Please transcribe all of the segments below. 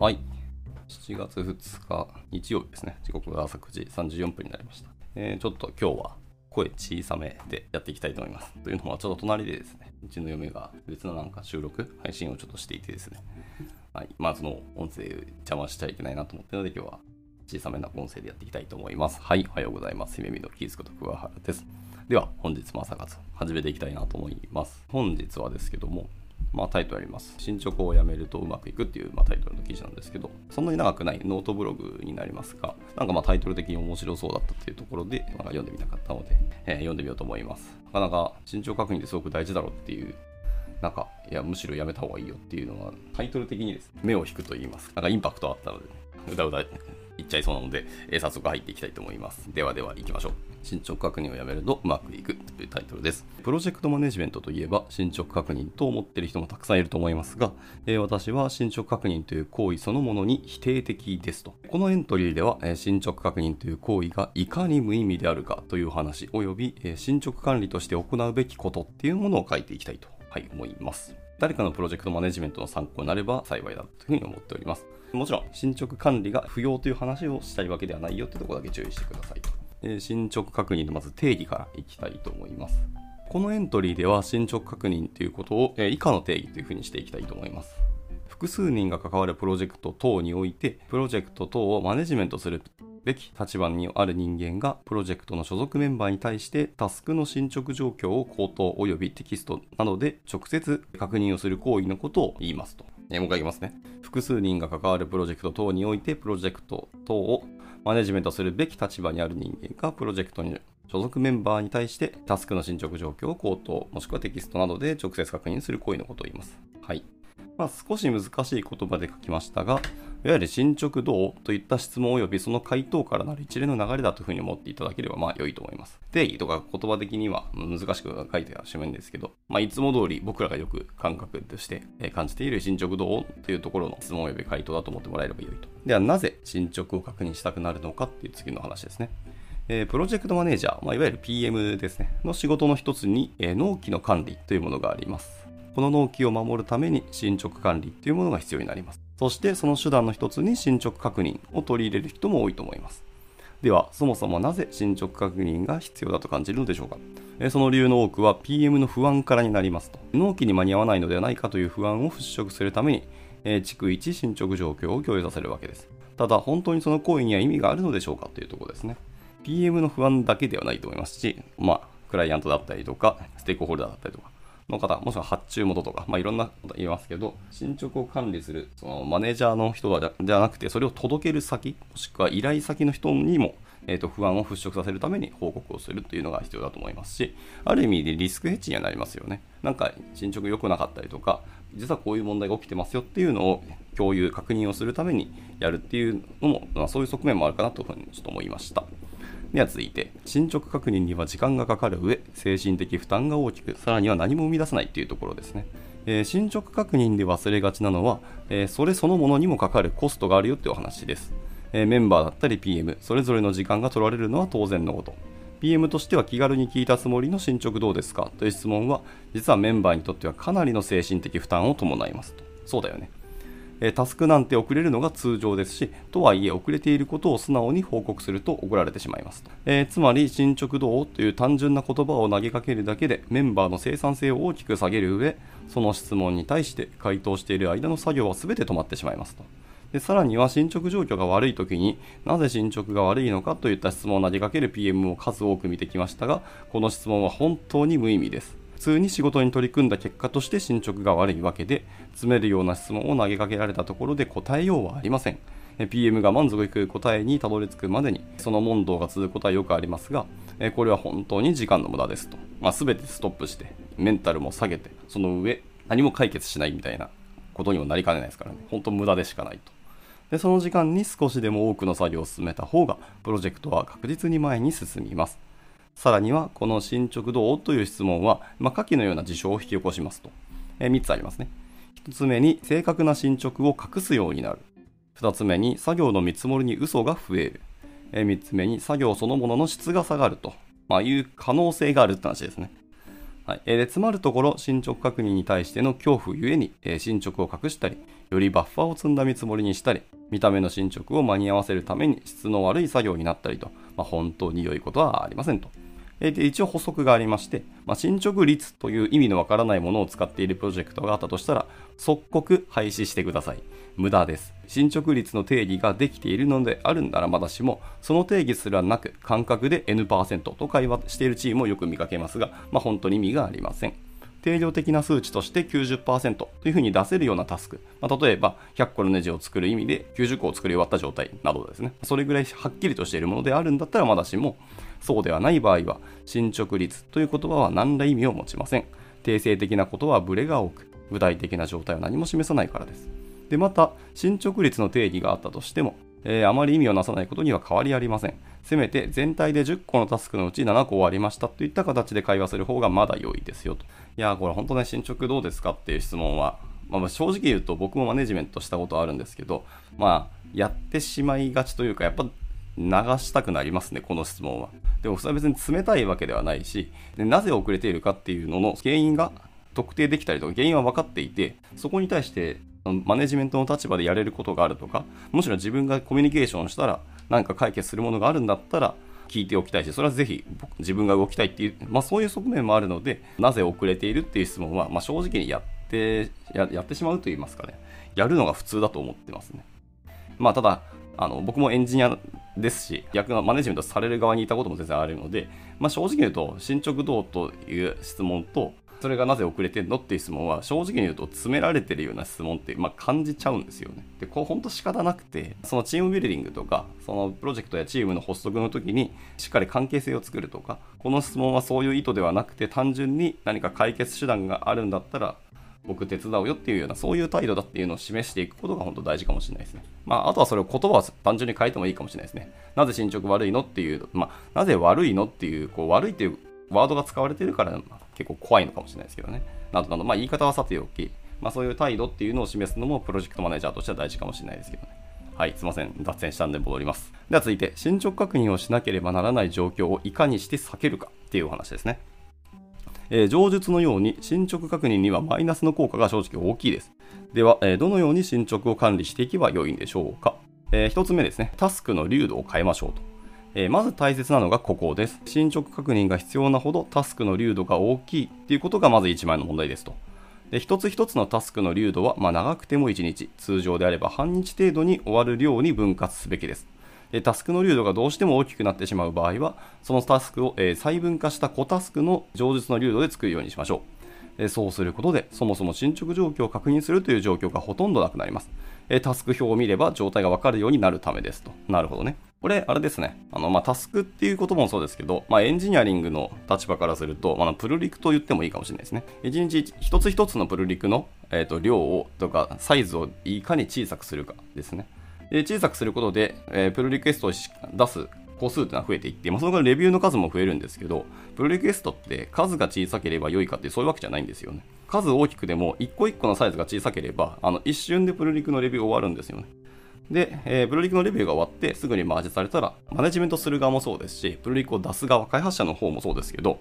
はい。7月2日、日曜日ですね。時刻が朝9時34分になりました。えー、ちょっと今日は声小さめでやっていきたいと思います。というのは、ちょっと隣でですね、うちの嫁が別のなんか収録、配信をちょっとしていてですね、はい。まあ、その音声邪魔しちゃいけないなと思ってるので、今日は小さめな音声でやっていきたいと思います。はい。おはようございます。姫美のキースこと桑原です。では、本日も朝活始めていきたいなと思います。本日はですけども、まあ、タイトルあります。進捗をやめるとうまくいくっていう、まあ、タイトルの記事なんですけど、そんなに長くないノートブログになりますが、なんかまあタイトル的に面白そうだったっていうところで、なんか読んでみたかったので、えー読んでみようと思います。なかなか進捗確認ってすごく大事だろうっていう、なんか、いや、むしろやめた方がいいよっていうのは、タイトル的にですね、目を引くと言います。なんかインパクトあったので、ね、うだうだ言っちゃいそうなので、えー早速入っていきたいと思います。ではでは行きましょう。進捗確認をやめるとうまくいくというタイトルです。プロジェクトマネジメントといえば進捗確認と思っている人もたくさんいると思いますが、えー私は進捗確認という行為そのものに否定的ですと。このエントリーでは、えー進捗確認という行為がいかに無意味であるかという話及び、えー進捗管理として行うべきことっていうものを書いていきたいと、はい、思います。誰かのプロジェクトマネジメントの参考になれば幸いだというふうに思っております。もちろん、進捗管理が不要という話をしたいわけではないよというとこだけ注意してくださいと。え進捗確認のまず定義からいきたいと思います。このエントリーでは進捗確認ということを、え以下の定義というふうにしていきたいと思います。複数人が関わるプロジェクト等において、プロジェクト等をマネジメントするべき立場にある人間が、プロジェクトの所属メンバーに対して、タスクの進捗状況を口頭及びテキストなどで直接確認をする行為のことを言いますと。えもう一回言いますね。複数人が関わるプロジェクト等において、プロジェクト等をマネジメントするべき立場にある人間が、プロジェクトに所属メンバーに対して、タスクの進捗状況を口頭、もしくはテキストなどで直接確認する行為のことを言います。はい。まあ、少し難しい言葉で書きましたが、いわゆる進捗どうといった質問及びその回答からなる一連の流れだというふうに思っていただければまあ良いと思います。定義とか言葉的には難しく書いてはしまうんですけど、まあ、いつも通り僕らがよく感覚として感じている進捗どうというところの質問及び回答だと思ってもらえれば良いと。ではなぜ進捗を確認したくなるのかっていう次の話ですね。えプロジェクトマネージャー、まあ、いわゆる PM ですね、の仕事の一つに、え納期の管理というものがあります。この納期を守るために進捗管理というものが必要になります。そしてその手段の一つに進捗確認を取り入れる人も多いと思います。では、そもそもなぜ進捗確認が必要だと感じるのでしょうか？その理由の多くは PM の不安からになりますと。納期に間に合わないのではないかという不安を払拭するために、えー逐一進捗状況を共有させるわけです。ただ、本当にその行為には意味があるのでしょうかというところですね。PM の不安だけではないと思いますし、まあ、クライアントだったりとか、ステークホルダーだったりとか、の方、もしくは発注元とか、まあ、いろんなこと言いますけど、進捗を管理する、そのマネージャーの人ではなくて、それを届ける先、もしくは依頼先の人にも、えー、と不安を払拭させるために報告をするというのが必要だと思いますし、ある意味でリスクヘッジにはなりますよね。なんか進捗良くなかったりとか、実はこういう問題が起きてますよっていうのを共有、確認をするためにやるっていうのも、まあ、そういう側面もあるかなというふうにちょっと思いました。では続いて、進捗確認には時間がかかる上、精神的負担が大きく、さらには何も生み出さないというところですね。えー進捗確認で忘れがちなのは、えーそれそのものにもかかるコストがあるよっていうお話です。えーメンバーだったり PM、それぞれの時間が取られるのは当然のこと。PM としては気軽に聞いたつもりの進捗どうですかという質問は、実はメンバーにとってはかなりの精神的負担を伴いますと。そうだよね。タスクなんて遅れるのが通常ですし、とはいえ遅れていることを素直に報告すると怒られてしまいます。えーつまり、進捗どうという単純な言葉を投げかけるだけでメンバーの生産性を大きく下げる上、その質問に対して回答している間の作業は全て止まってしまいますと。でさらには進捗状況が悪い時になぜ進捗が悪いのかといった質問を投げかける PM を数多く見てきましたがこの質問は本当に無意味です通に仕事に取り組んだ結果として進捗が悪いわけで詰めるような質問を投げかけられたところで答えようはありません。PM が満足いく答えにたどり着くまでにその問答が続くことはよくありますがこれは本当に時間の無駄ですと、まあ、全てストップしてメンタルも下げてその上何も解決しないみたいなことにもなりかねないですからね。本当無駄でしかないと。でその時間に少しでも多くの作業を進めた方がプロジェクトは確実に前に進みます。さらにはこの進捗どう？という質問は、まあ、下記のような事象を引き起こしますと、え3つありますね。1つ目に正確な進捗を隠すようになる。2つ目に作業の見積もりに嘘が増える。え3つ目に作業そのものの質が下がると、まあ、いう可能性があるって話ですね。はい。えー、でつまるところ進捗確認に対しての恐怖ゆえに、え進捗を隠したりよりバッファーを積んだ見積もりにしたり見た目の進捗を間に合わせるために質の悪い作業になったりと、まあ、本当に良いことはありませんと。で一応補足がありまして、まあ、進捗率という意味のわからないものを使っているプロジェクトがあったとしたら即刻廃止してください。無駄です。進捗率の定義ができているのであるんならまだしも、その定義すらなく、感覚で N% と会話しているチームをよく見かけますが、まあ、本当に意味がありません。定量的な数値として90%というふうに出せるようなタスク、まあ、例えば100個のネジを作る意味で90個を作り終わった状態などですね、それぐらいはっきりとしているものであるんだったらまだしも、そうではない場合は、進捗率という言葉は何ら意味を持ちません。定性的なことはブレが多く、具体的な状態は何も示さないからです。で、また、進捗率の定義があったとしても、えー、あまり意味をなさないことには変わりありません。せめて全体で10個のタスクのうち7個終わりましたといった形で会話する方がまだ良いですよと。いやこれ本当ね、進捗どうですかっていう質問は、まあ、正直言うと僕もマネジメントしたことあるんですけど、まあ、やってしまいがちというか、やっぱ流したくなりますね、この質問は。でもそれは別に冷たいわけではないし、でなぜ遅れているかっていうのの原因が特定できたりとか、原因は分かっていて、そこに対してマネジメントの立場でやれることがあるとか、むしろ自分がコミュニケーションしたら、何か解決するものがあるんだったら、聞いておきたいし、それはぜひ自分が動きたいっていう、まあ、そういう側面もあるので、なぜ遅れているっていう質問は、まあ、正直にやってや、ってしまうと言いますかね、やるのが普通だと思ってますね。まあ、ただ、あの僕もエンジニアですし、逆のマネジメントされる側にいたことも全然あるので、まあ、正直言うと、進捗どうという質問と、それがなぜ遅れてんの？っていう質問は正直に言うと詰められてるような質問って、まあ、感じちゃうんですよね。で、こう本当仕方なくて、そのチームビルディングとか、そのプロジェクトやチームの発足の時にしっかり関係性を作るとか、この質問はそういう意図ではなくて単純に何か解決手段があるんだったら僕手伝うよっていうようなそういう態度だっていうのを示していくことが本当大事かもしれないですね。まあ、あとはそれを言葉を単純に変えてもいいかもしれないですね。なぜ進捗悪いのっていう、まあ、なぜ悪いのっていう、こう悪いっていうワードが使われてるから、結構怖いのかもしれないですけどね。などなど、まあ、言い方はさておき、まあ、そういう態度っていうのを示すのもプロジェクトマネージャーとしては大事かもしれないですけどね。はい、すいません。脱線したんで戻ります。では続いて、進捗確認をしなければならない状況をいかにして避けるかっていうお話ですね。えー、上述のように進捗確認にはマイナスの効果が正直大きいです。では、えー、どのように進捗を管理していけばよいんでしょうか。えー、1つ目ですね、タスクの流度を変えましょうと。えー、まず大切なのがここです。進捗確認が必要なほどタスクの流度が大きいっていうことがまず1枚の問題ですと。で一つ一つのタスクの流度は、まあ、長くても1日、通常であれば半日程度に終わる量に分割すべきです。でタスクの流度がどうしても大きくなってしまう場合は、そのタスクを、え細分化した小タスクの上述の流度で作るようにしましょう。そうすることで、そもそも進捗状況を確認するという状況がほとんどなくなります。タスク表を見れば状態がわかるようになるためですと。なるほどね。これ、あれですね。あの、まあ、タスクっていうこともそうですけど、まあ、エンジニアリングの立場からすると、まあ、プルリクと言ってもいいかもしれないですね。一日一つ一つのプルリクの、えーと量をとかサイズをいかに小さくするかですね。で小さくすることで、えー、プルリクエストを出す個数っていうのは増えていって、まあ、そのからレビューの数も増えるんですけど、プルリクエストって数が小さければ良いかってそういうわけじゃないんですよね。数大きくでも一個一個のサイズが小さければ、あの一瞬でプルリクのレビュー終わるんですよね。で、えー、プルリクのレビューが終わってすぐにマージされたら、マネジメントする側もそうですし、プルリクを出す側、開発者の方もそうですけど、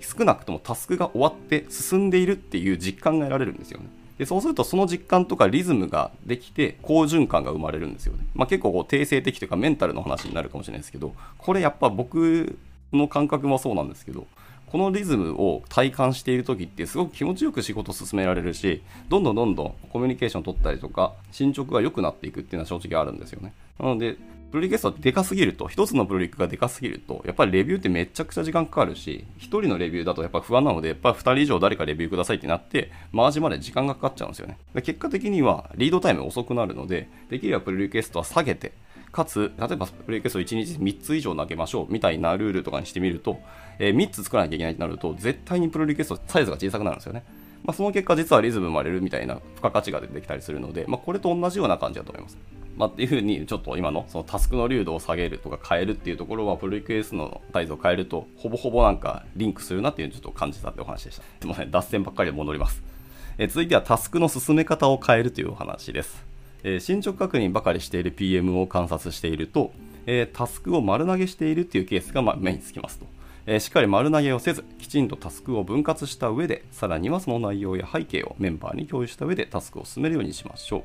少なくともタスクが終わって進んでいるっていう実感が得られるんですよね。でそうするとその実感とかリズムができて好循環が生まれるんですよね。まあ、結構こう定性的というかメンタルの話になるかもしれないですけどこれやっぱ僕の感覚もそうなんですけどこのリズムを体感している時ってすごく気持ちよく仕事を進められるしどんどんどんどんコミュニケーション取ったりとか進捗が良くなっていくっていうのは正直あるんですよね。なのでプロリクエストってでかすぎると、一つのプロリクがでかすぎると、やっぱりレビューってめちゃくちゃ時間かかるし、一人のレビューだとやっぱ不安なので、やっぱり二人以上誰かレビューくださいってなって、マージまで時間がかかっちゃうんですよね。で結果的にはリードタイム遅くなるので、できればプロリクエストは下げて、かつ、例えばプロリクエスト1日3つ以上投げましょうみたいなルールとかにしてみると、えー、3つ作らなきゃいけないとなると、絶対にプロリクエストサイズが小さくなるんですよね。まあ、その結果、実はリズム生まれるみたいな付加価値が出てきたりするので、まあ、これと同じような感じだと思います。まあ、っていうふうに、ちょっと今のそのタスクの流度を下げるとか変えるっていうところは、プロリクエストのサイズを変えると、ほぼほぼなんかリンクするなっていうのをちょっと感じたってお話でした。すいません、脱線ばっかりで戻ります。え続いてはタスクの進め方を変えるというお話です。え進捗確認ばかりしている PM を観察していると、えタスクを丸投げしているっていうケースがま目につきますと。えー、しっかり丸投げをせずきちんとタスクを分割した上でさらにはその内容や背景をメンバーに共有した上でタスクを進めるようにしましょう、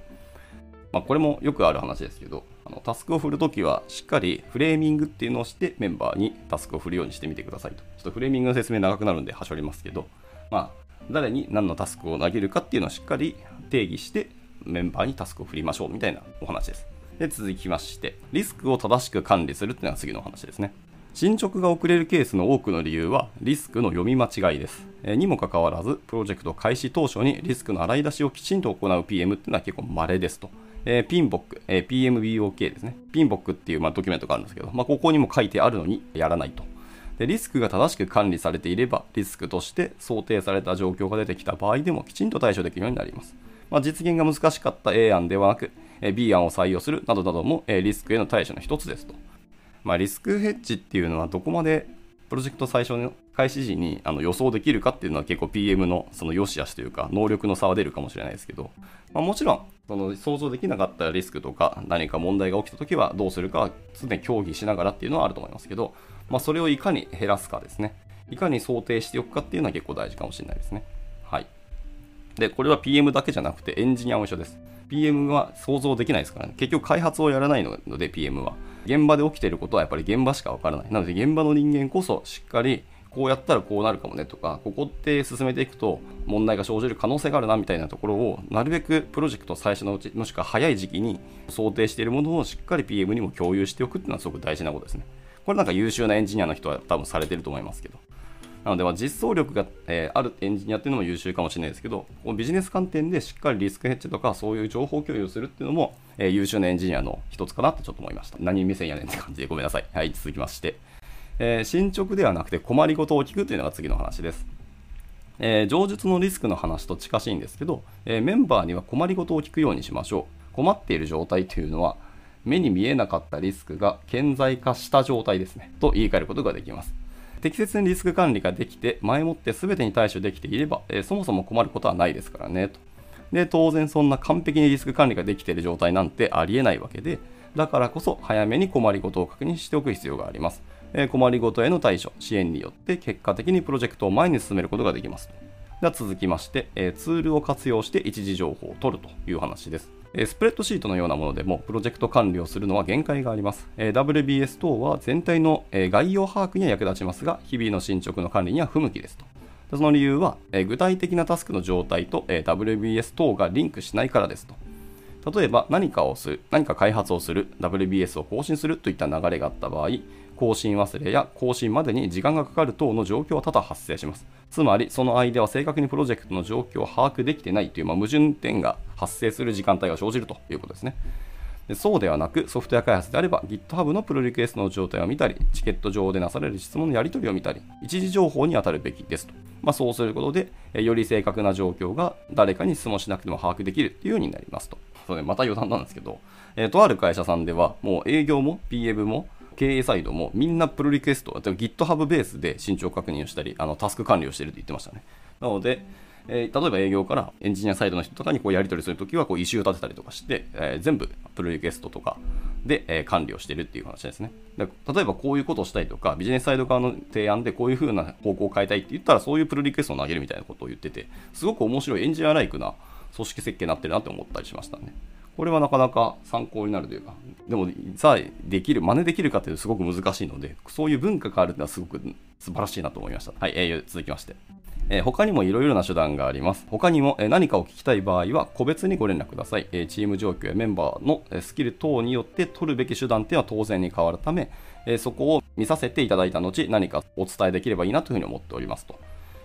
まあ、これもよくある話ですけどあのタスクを振るときはしっかりフレーミングっていうのをしてメンバーにタスクを振るようにしてみてくださいとちょっとフレーミングの説明長くなるんではしょりますけど、まあ、誰に何のタスクを投げるかっていうのをしっかり定義してメンバーにタスクを振りましょうみたいなお話ですで続きましてリスクを正しく管理するっていうのが次のお話ですね進捗が遅れるケースの多くの理由はリスクの読み間違いです。えにもかかわらず、プロジェクト開始当初にリスクの洗い出しをきちんと行う PM っていうのは結構稀ですと。えー、ピンボック、えー、PMBOK ですね。ピンボックっていう、まあ、ドキュメントがあるんですけど、まあ、ここにも書いてあるのにやらないと。でリスクが正しく管理されていれば、リスクとして想定された状況が出てきた場合でもきちんと対処できるようになります。まあ、実現が難しかった A 案ではなく、え B 案を採用するなどなども、えリスクへの対処の一つですと。まあ、リスクヘッジっていうのはどこまでプロジェクト最初の開始時にあの予想できるかっていうのは結構 PM のその良し悪しというか能力の差は出るかもしれないですけど、まあ、もちろんその想像できなかったリスクとか何か問題が起きた時はどうするかは常に協議しながらっていうのはあると思いますけど、まあ、それをいかに減らすかですね。いかに想定しておくかっていうのは結構大事かもしれないですね。でこれは PM だけじゃなくてエンジニアも一緒です PM は想像できないですからね結局開発をやらないので PM は現場で起きていることはやっぱり現場しかわからない。なので現場の人間こそしっかりこうやったらこうなるかもねとか、ここって進めていくと問題が生じる可能性があるなみたいなところを、なるべくプロジェクト最初のうち、もしくは早い時期に想定しているものをしっかり PM にも共有しておくっていうのはすごく大事なことですね。これなんか優秀なエンジニアの人は多分されてると思いますけど。なので、実装力が、え、あるエンジニアっていうのも優秀かもしれないですけど、このビジネス観点でしっかりリスクヘッジとかそういう情報共有するっていうのも、え、優秀なエンジニアの一つかなってちょっと思いました。何目線やねんって感じでごめんなさい。はい、続きまして。えー、進捗ではなくて困りごとを聞くというのが次の話です。えー、上述のリスクの話と近しいんですけど、えー、メンバーには困りごとを聞くようにしましょう。困っている状態というのは、目に見えなかったリスクが顕在化した状態ですね。と言い換えることができます。適切にリスク管理ができて、前もって全てに対処できていれば、え、そもそも困ることはないですからね。とで、当然そんな完璧にリスク管理ができている状態なんてありえないわけで、だからこそ早めに困りごとを確認しておく必要があります。え、困りごとへの対処、支援によって結果的にプロジェクトを前に進めることができます。では続きまして、え、ツールを活用して一時情報を取るという話です。えスプレッドシートのようなものでもプロジェクト管理をするのは限界があります。え WBS 等は全体のえ概要把握には役立ちますが、日々の進捗の管理には不向きですと。その理由は、え具体的なタスクの状態とえ WBS 等がリンクしないからですと。例えば何かをする、何か開発をする、WBS を更新するといった流れがあった場合、更新忘れや更新までに時間がかかる等の状況は多々発生します。つまり、その間は正確にプロジェクトの状況を把握できてないという、まあ、矛盾点が発生する時間帯が生じるということですね。でそうではなく、ソフトウェア開発であれば GitHub のプロリクエストの状態を見たり、チケット上でなされる質問のやり取りを見たり、一時情報に当たるべきですと。まあ、そうすることで、より正確な状況が誰かに質問しなくても把握できるというようになりますと。そうね、また余談なんですけど、えー、とある会社さんでは、もう営業も PM も経営サイドもみんなプロリクエスト、GitHub ベースで進捗確認をしたり、あのタスク管理をしていると言ってましたね。なので、えー、例えば営業からエンジニアサイドの人とかにこうやり取りするときはこう、異臭を立てたりとかして、えー、全部プロリクエストとかで、え、管理をしてるっていう話ですね。で例えばこういうことをしたいとか、ビジネスサイド側の提案でこういう風な方向を変えたいって言ったら、そういうプロリクエストを投げるみたいなことを言ってて、すごく面白いエンジニアライクな組織設計になってるなって思ったりしましたね。これはなかなか参考になるというか、でも、さあ、できる、真似できるかというとすごく難しいので、そういう文化があるのはすごく素晴らしいなと思いました。はい、えー、続きまして。えー、他にもいろいろな手段があります。他にも、えー、何かを聞きたい場合は個別にご連絡ください、えー、チーム状況やメンバーのスキル等によって取るべき手段っていうのは当然に変わるため、えそこを見させていただいた後、何かお伝えできればいいなというふうに思っておりますと。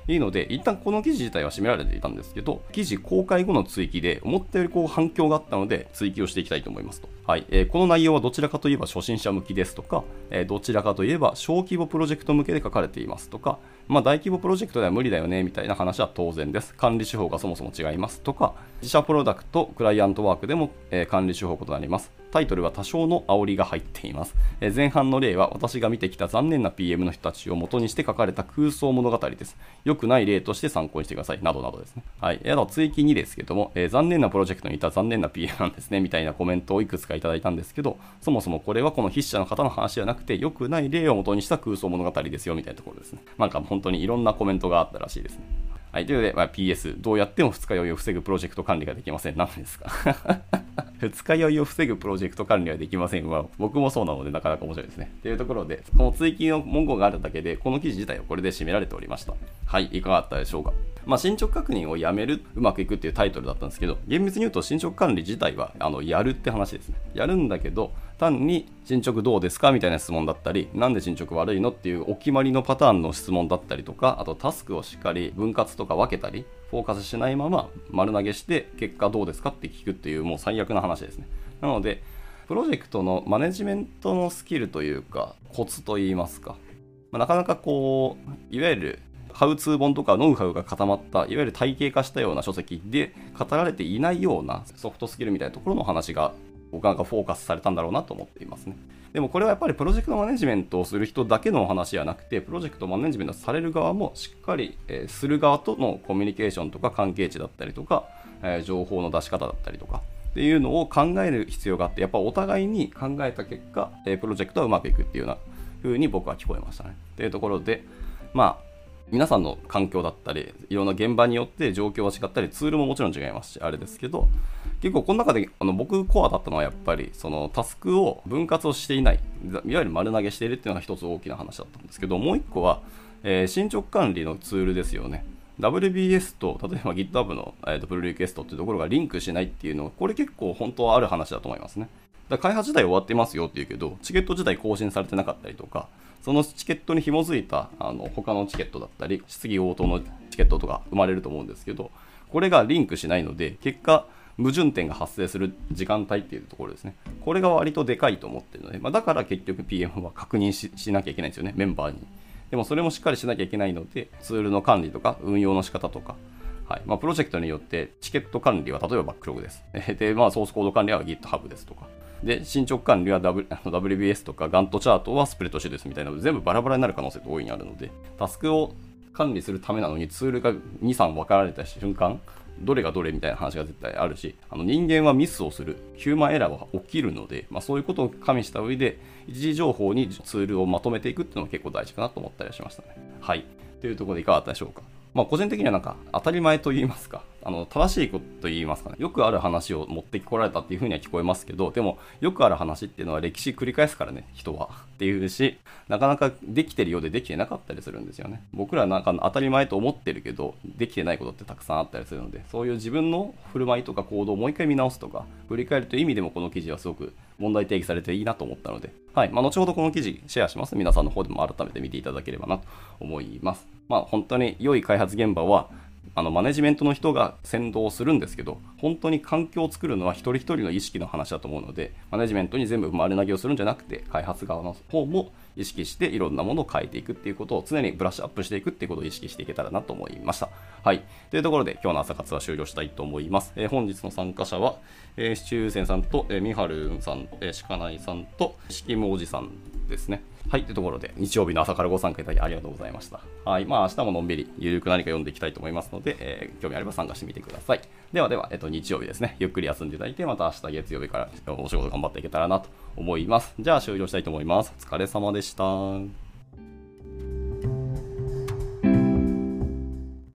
いいので、一旦この記事自体は閉められていたんですけど、記事公開後の追記で思ったよりこう反響があったので追記をしていきたいと思いますと。はい。えー、この内容はどちらかといえば初心者向きですとか、えー、どちらかといえば小規模プロジェクト向けで書かれていますとか、まあ大規模プロジェクトでは無理だよねみたいな話は当然です。管理手法がそもそも違いますとか、自社プロダクト、クライアントワークでも、えー、管理手法異なります。タイトルは多少の煽りが入っています。え前半の例は私が見てきた残念な PM の人たちを元にして書かれた空想物語です。良くない例として参考にしてください。などなどですね。はい。あと追記2ですけども、えー、残念なプロジェクトにいた残念な PM なんですね、みたいなコメントをいくつかいただいたんですけど、そもそもこれはこの筆者の方の話じゃなくて、良くない例を元にした空想物語ですよ、みたいなところですね。なんか本当にいろんなコメントがあったらしいですね。はい。ということで、まあ、PS、どうやっても二日酔いを防ぐプロジェクト管理ができません。何ですか？二日酔いを防ぐプロジェクト管理はできませんは、僕もそうなのでなかなか面白いですね。というところで、この追記の文言があるだけで、この記事自体はこれで締められておりました。はい。いかがだったでしょうか？まあ、進捗確認をやめる、うまくいくっていうタイトルだったんですけど、厳密に言うと進捗管理自体は、あの、やるって話ですね。やるんだけど、単に進捗どうですかみたいな質問だったり、なんで進捗悪いのっていうお決まりのパターンの質問だったりとか、あとタスクをしっかり分割とか分けたり、フォーカスしないまま丸投げして結果どうですかって聞くっていうもう最悪な話ですね。なので、プロジェクトのマネジメントのスキルというか、コツといいますか、まあ、なかなかこう、いわゆるハウツー本とかノウハウが固まった、いわゆる体系化したような書籍で語られていないようなソフトスキルみたいなところの話が僕なんかフォーカスされたんだろうなと思っていますね。でもこれはやっぱりプロジェクトマネジメントをする人だけのお話じゃなくて、プロジェクトマネジメントされる側もしっかり、えする側とのコミュニケーションとか関係値だったりとか、え情報の出し方だったりとか、っていうのを考える必要があって、やっぱお互いに考えた結果、えプロジェクトはうまくいくっていうような風に僕は聞こえましたね。というところで、まあ、皆さんの環境だったり、いろんな現場によって状況は違ったり、ツールももちろん違いますし、あれですけど、結構この中であの僕コアだったのはやっぱりそのタスクを分割をしていないいわゆる丸投げしているっていうのが一つ大きな話だったんですけどもう一個は、えー、進捗管理のツールですよね。WBS と例えば GitHub の、えー、とプルリクエストっていうところがリンクしないっていうのはこれ結構本当はある話だと思いますね。だ開発自体終わってますよっていうけどチケット自体更新されてなかったりとかそのチケットに紐づいたあの他のチケットだったり質疑応答のチケットとか生まれると思うんですけどこれがリンクしないので結果矛盾点が発生する時間帯っていうところですね。これが割とでかいと思ってるので、まあ、だから結局 PM は確認しなきゃいけないんですよね、メンバーに。でもそれもしっかりしなきゃいけないので、ツールの管理とか運用の仕方とか、はいまあ、プロジェクトによってチケット管理は例えばバックログです。で、まあ、ソースコード管理は GitHub ですとか。で、進捗管理は、w、WBS とか Gantt チャートはスプレッドシートですみたいなので、全部バラバラになる可能性って大いにあるので、タスクを管理するためなのにツールが2、3分かられた瞬間、どれがどれみたいな話が絶対あるし、あの人間はミスをする、ヒューマンエラーは起きるので、まあ、そういうことを加味した上で、一時情報にツールをまとめていくっていうのが結構大事かなと思ったりしましたね。はい。というところでいかがだったでしょうか？まあ、個人的にはなんか当たり前と言いますか、あの正しいこと言いますかね、よくある話を持ってこられたっていうふうには聞こえますけど、でもよくある話っていうのは歴史繰り返すからね、人は。っていうし、なかなかできてるようでできてなかったりするんですよね。僕らなんか当たり前と思ってるけど、できてないことってたくさんあったりするので、そういう自分の振る舞いとか行動をもう一回見直すとか、振り返るという意味でもこの記事はすごく問題定義されていいなと思ったので、はい。まあ、後ほどこの記事シェアします。皆さんの方でも改めて見ていただければなと思います。まあ、本当に良い開発現場は、あのマネジメントの人が先導するんですけど、本当に環境を作るのは一人一人の意識の話だと思うので、マネジメントに全部丸投げをするんじゃなくて、開発側の方も意識していろんなものを変えていくっていうことを常にブラッシュアップしていくっていうことを意識していけたらなと思いました。はい。というところで今日の朝活は終了したいと思います。えー、本日の参加者は、えー、シチューセンさんと、えー、ミハルンさん、えー、シカナイさんと、シキムおじさんですね。はい、というところで、日曜日の朝からご参加いただきありがとうございました。はい、まあ、明日ものんびり、ゆるく何か読んでいきたいと思いますので、えー、興味あれば参加してみてください。ではでは、えっと、日曜日ですね、ゆっくり休んでいただいて、また明日月曜日からお仕事頑張っていけたらなと思います。じゃあ、終了したいと思います。お疲れ様でした。